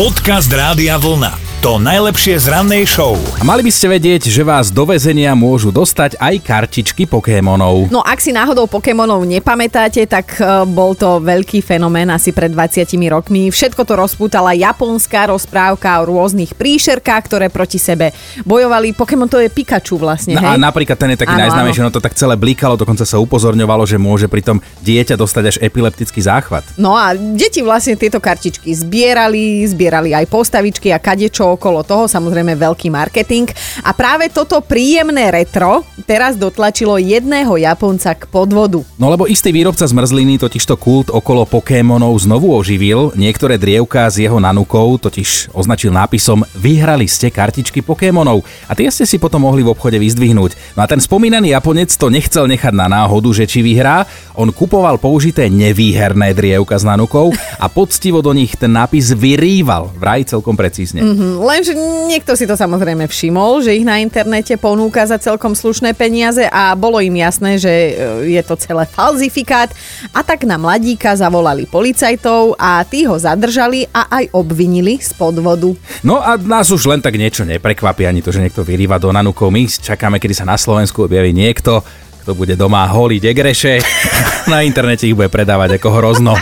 Podcast Rádia Vlna. To najlepšie z rannej show. A mali by ste vedieť, že vás do väzenia môžu dostať aj kartičky Pokémonov. No ak si náhodou Pokémonov nepamätáte, tak e, bol to veľký fenomén asi pred 20 rokmi. Všetko to rozpútala japonská rozprávka o rôznych príšerkách, ktoré proti sebe bojovali. Pokémon to je Pikachu vlastne, No, hej? a napríklad ten je taký Áno, najznámejší, no to tak celé blikalo, dokonca sa upozorňovalo, že môže pritom dieťa dostať až epileptický záchvat. No a deti vlastne tieto kartičky zbierali, zbierali aj postavičky a kadečo okolo toho, samozrejme veľký marketing. A práve toto príjemné retro teraz dotlačilo jedného Japonca k podvodu. No lebo istý výrobca zmrzliny totižto kult okolo Pokémonov znovu oživil. Niektoré drievka z jeho nanukou totiž označil nápisom Vyhrali ste kartičky Pokémonov a tie ste si potom mohli v obchode vyzdvihnúť. No a ten spomínaný Japonec to nechcel nechať na náhodu, že či vyhrá. On kupoval použité nevýherné drievka s nanukou a poctivo do nich ten nápis vyrýval, vraj celkom precízne. Mm, Lenže niekto si to samozrejme všimol, že ich na internete ponúka za celkom slušné peniaze a bolo im jasné, že e, je to celé falzifikát. A tak na mladíka zavolali policajtov a tí ho zadržali a aj obvinili z podvodu. No a nás už len tak niečo neprekvapí, ani to, že niekto vyrýva do nanukov. My čakáme, kedy sa na Slovensku objaví niekto, kto bude doma holiť egreše. Na internete ich bude predávať ako hrozno.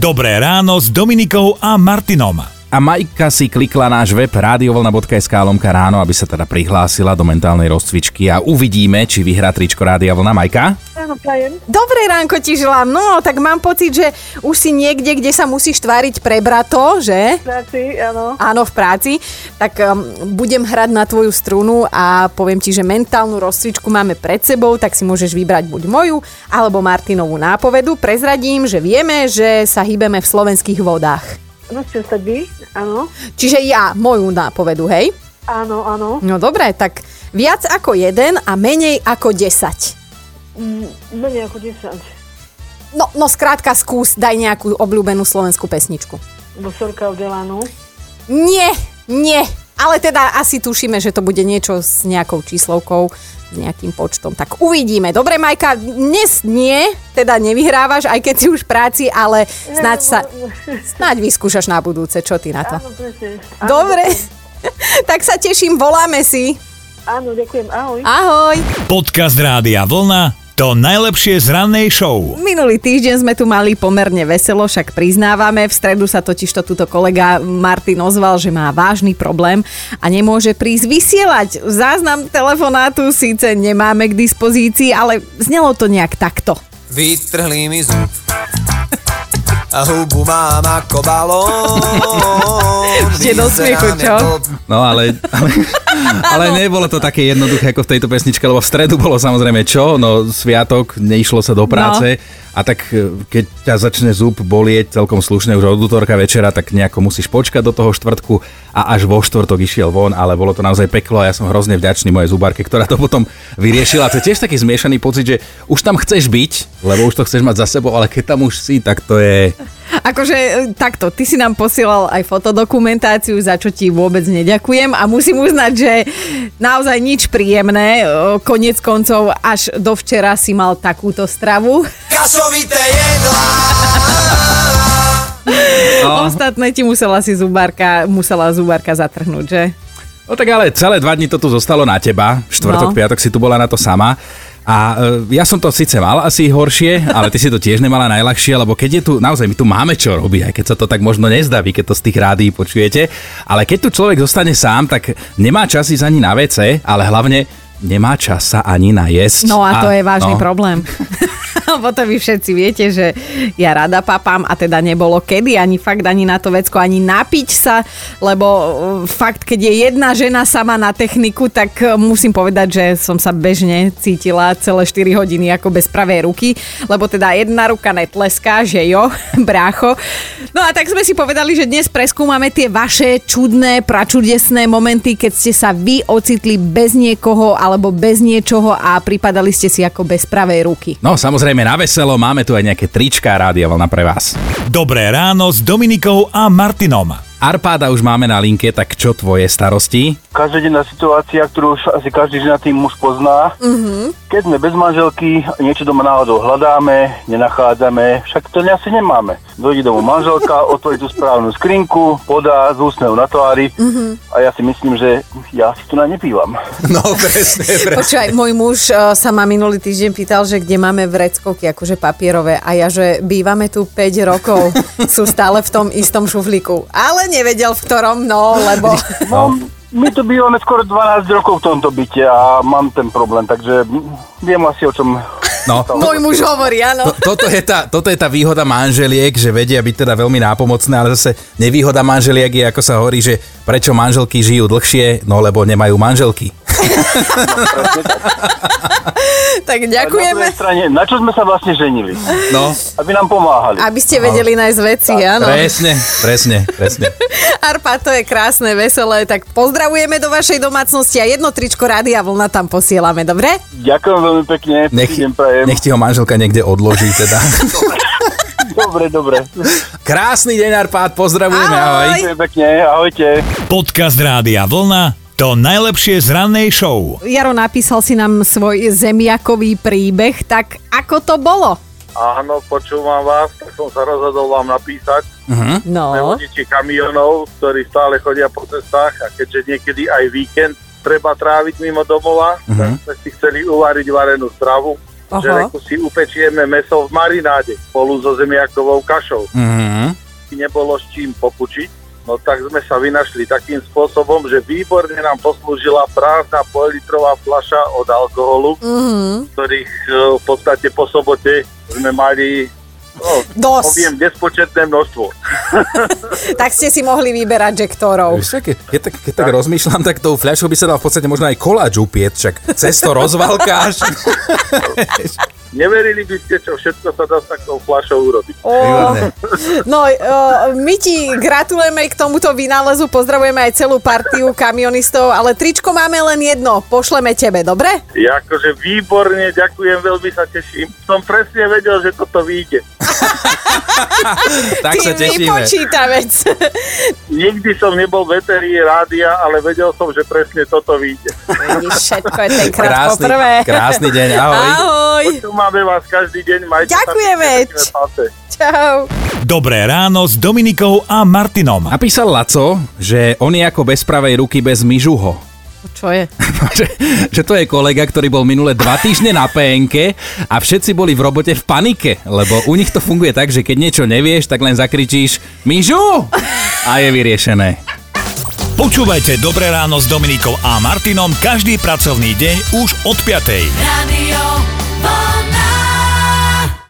Dobré ráno s Dominikou a Martinom. A Majka si klikla náš web radiovolna.sk lomka ráno, aby sa teda prihlásila do mentálnej rozcvičky a uvidíme, či vyhrá tričko Rádia Vlna. Majka? Áno, prajem. Dobré ránko ti želám. No, tak mám pocit, že už si niekde, kde sa musíš tváriť prebrato, že? Práci, áno. Áno, v práci. Tak um, budem hrať na tvoju strunu a poviem ti, že mentálnu rozcvičku máme pred sebou, tak si môžeš vybrať buď moju alebo Martinovú nápovedu. Prezradím, že vieme, že sa hýbeme v slovenských vodách. Musíte sa vy, áno. Čiže ja moju nápovedu, hej? Áno, áno. No dobre, tak viac ako jeden a menej ako 10. Mm, Menej ako 10. No, no skrátka skús, daj nejakú obľúbenú slovenskú pesničku. Bosorka od Delanu. Nie, nie. Ale teda asi tušíme, že to bude niečo s nejakou číslovkou, s nejakým počtom. Tak uvidíme. Dobre, Majka, dnes nie, teda nevyhrávaš, aj keď si už v práci, ale snáď sa, snáď vyskúšaš na budúce. Čo ty na to? Áno. Áno, Dobre. tak sa teším, voláme si. Áno, ďakujem. Ahoj. Ahoj. Podcast Rádia Vlna. To najlepšie z rannej show. Minulý týždeň sme tu mali pomerne veselo, však priznávame. V stredu sa totiž to túto kolega Martin ozval, že má vážny problém a nemôže prísť vysielať. Záznam telefonátu síce nemáme k dispozícii, ale znelo to nejak takto. Vytrhli mi zub a hubu mám ako balón. Ešte do smiechu, čo? No ale, ale, ale nebolo to také jednoduché ako v tejto pesničke, lebo v stredu bolo samozrejme čo? No sviatok, neišlo sa do práce. A tak e, keď ťa začne zub bolieť celkom slušne už od útorka večera, tak nejako musíš počkať do toho štvrtku a až vo štvrtok išiel von, ale bolo to naozaj peklo a ja som hrozne vďačný mojej zubárke, ktorá to potom vyriešila. To je tiež taký zmiešaný pocit, že už tam chceš byť, lebo už to chceš mať za sebou, ale keď tam už si, tak to je... Akože e, takto, ty si nám posielal aj fotodokumentáciu, za čo ti vôbec neďakujem a musím uznať, že naozaj nič príjemné. E, Konec koncov až do včera si mal takúto stravu. Kasovité jedlá. No. Ostatné ti musela si zubárka, musela zubárka zatrhnúť, že? No tak ale celé dva dni to tu zostalo na teba. Štvrtok, No. piatok si tu bola na to sama. A e, ja som to síce mal asi horšie, ale ty si to tiež nemala najľahšie, lebo keď je tu, naozaj my tu máme čo robiť, aj keď sa to tak možno nezdá, vy keď to z tých rádií počujete, ale keď tu človek zostane sám, tak nemá čas ísť ani na WC, ale hlavne nemá čas sa ani najesť. No a to je vážny no. problém. Lebo to vy všetci viete, že ja rada papám a teda nebolo kedy ani fakt ani na to vecko, ani napiť sa, lebo uh, fakt, keď je jedna žena sama na techniku, tak uh, musím povedať, že som sa bežne cítila celé 4 hodiny ako bez pravej ruky, lebo teda jedna ruka netleská, že jo, brácho. No a tak sme si povedali, že dnes preskúmame tie vaše čudné, pračudesné momenty, keď ste sa vy ocitli bez niekoho alebo bez niečoho a pripadali ste si ako bez pravej ruky. No samozrejme na veselo, máme tu aj nejaké tričká rádia vlna pre vás. Dobré ráno s Dominikou a Martinom. Arpáda už máme na linke, tak čo tvoje starosti? každodenná situácia, ktorú už asi každý ženatý muž pozná. Mm-hmm. Keď sme bez manželky, niečo doma náhodou hľadáme, nenachádzame, však to asi nemáme. Dojde domov manželka, otvorí tú správnu skrinku, podá z úsmev na tvári a ja si myslím, že ja si tu na nepívam. No, presne, presne. Počúvaj, môj muž uh, sa ma minulý týždeň pýtal, že kde máme vreckovky, akože papierové. A ja, že bývame tu 5 rokov, sú stále v tom istom šuflíku. Ale nevedel v ktorom, no, lebo... No, my tu bývame skoro 12 rokov v tomto byte a mám ten problém, takže viem asi o čom... No, Môj muž hovorí, áno. To, toto, je tá, toto je tá výhoda manželiek, že vedia byť teda veľmi nápomocné, ale zase nevýhoda manželiek je, ako sa hovorí, že prečo manželky žijú dlhšie, no lebo nemajú manželky. Tak Na ďakujeme. druhej strane, na čo sme sa vlastne ženili? No, Aby nám pomáhali. Aby ste vedeli nájsť veci, áno. presne, presne, presne. Arpa, to je krásne, veselé. Tak pozdravujeme do vašej domácnosti a jedno tričko Rádia Vlna tam posielame, dobre? Ďakujem veľmi pekne, Nech, nech ti ho manželka niekde odloží teda. Dobre, dobre. Krásny deň, Arpád, pozdravujeme, ahoj. Ahoj. Pekne, ahojte. Podcast Rádia Vlna to najlepšie z rannej show. Jaro napísal si nám svoj zemiakový príbeh, tak ako to bolo? Áno, počúvam vás, tak som sa rozhodol vám napísať. Sme No, vodiči kamionov, ktorí stále chodia po cestách a keďže niekedy aj víkend treba tráviť mimo domova, tak sme si chceli uvariť varenú stravu. Aha. Že reku si upečieme meso v marináde spolu so zemiakovou kašou. Mhm. Nebolo s čím popučiť. No tak sme sa vynašli takým spôsobom, že výborne nám poslúžila prázdna pol-litrová fľaša od alkoholu, mhm. ktorých e, v podstate po sobote sme mali no, Dosť. poviem nespočetné množstvo. tak ste si mohli vyberať žektorov. Vieš, keď, keď, tak, keď tak rozmýšľam, tak tou fľašou by sa dal v podstate možno aj koláč upieť, však cesto rozvalkáš. Neverili by ste, čo všetko sa dá s takou fľašou urobiť. Ó, no, o, my ti gratulujeme k tomuto vynálezu, pozdravujeme aj celú partiu kamionistov, ale tričko máme len jedno, pošleme tebe, dobre? Ja akože výborne, ďakujem, veľmi sa teším. Som presne vedel, že toto vyjde. tak sa Ty tešíme. vypočítavec. Nikdy som nebol veterí rádia, ale vedel som, že presne toto vyjde. Všetko je tenkrát Krásny, poprvé. krásny deň, ahoj. Ahoj. Tu máme vás každý deň, majte Ďakujeme. sa. Čau. Dobré ráno s Dominikou a Martinom. Napísal Laco, že on je ako bez pravej ruky bez myžuho. Čo je? že, že to je kolega, ktorý bol minule dva týždne na PNK a všetci boli v robote v panike, lebo u nich to funguje tak, že keď niečo nevieš, tak len zakričíš Myžu! A je vyriešené. Počúvajte Dobré ráno s Dominikou a Martinom každý pracovný deň už od 5. Radio.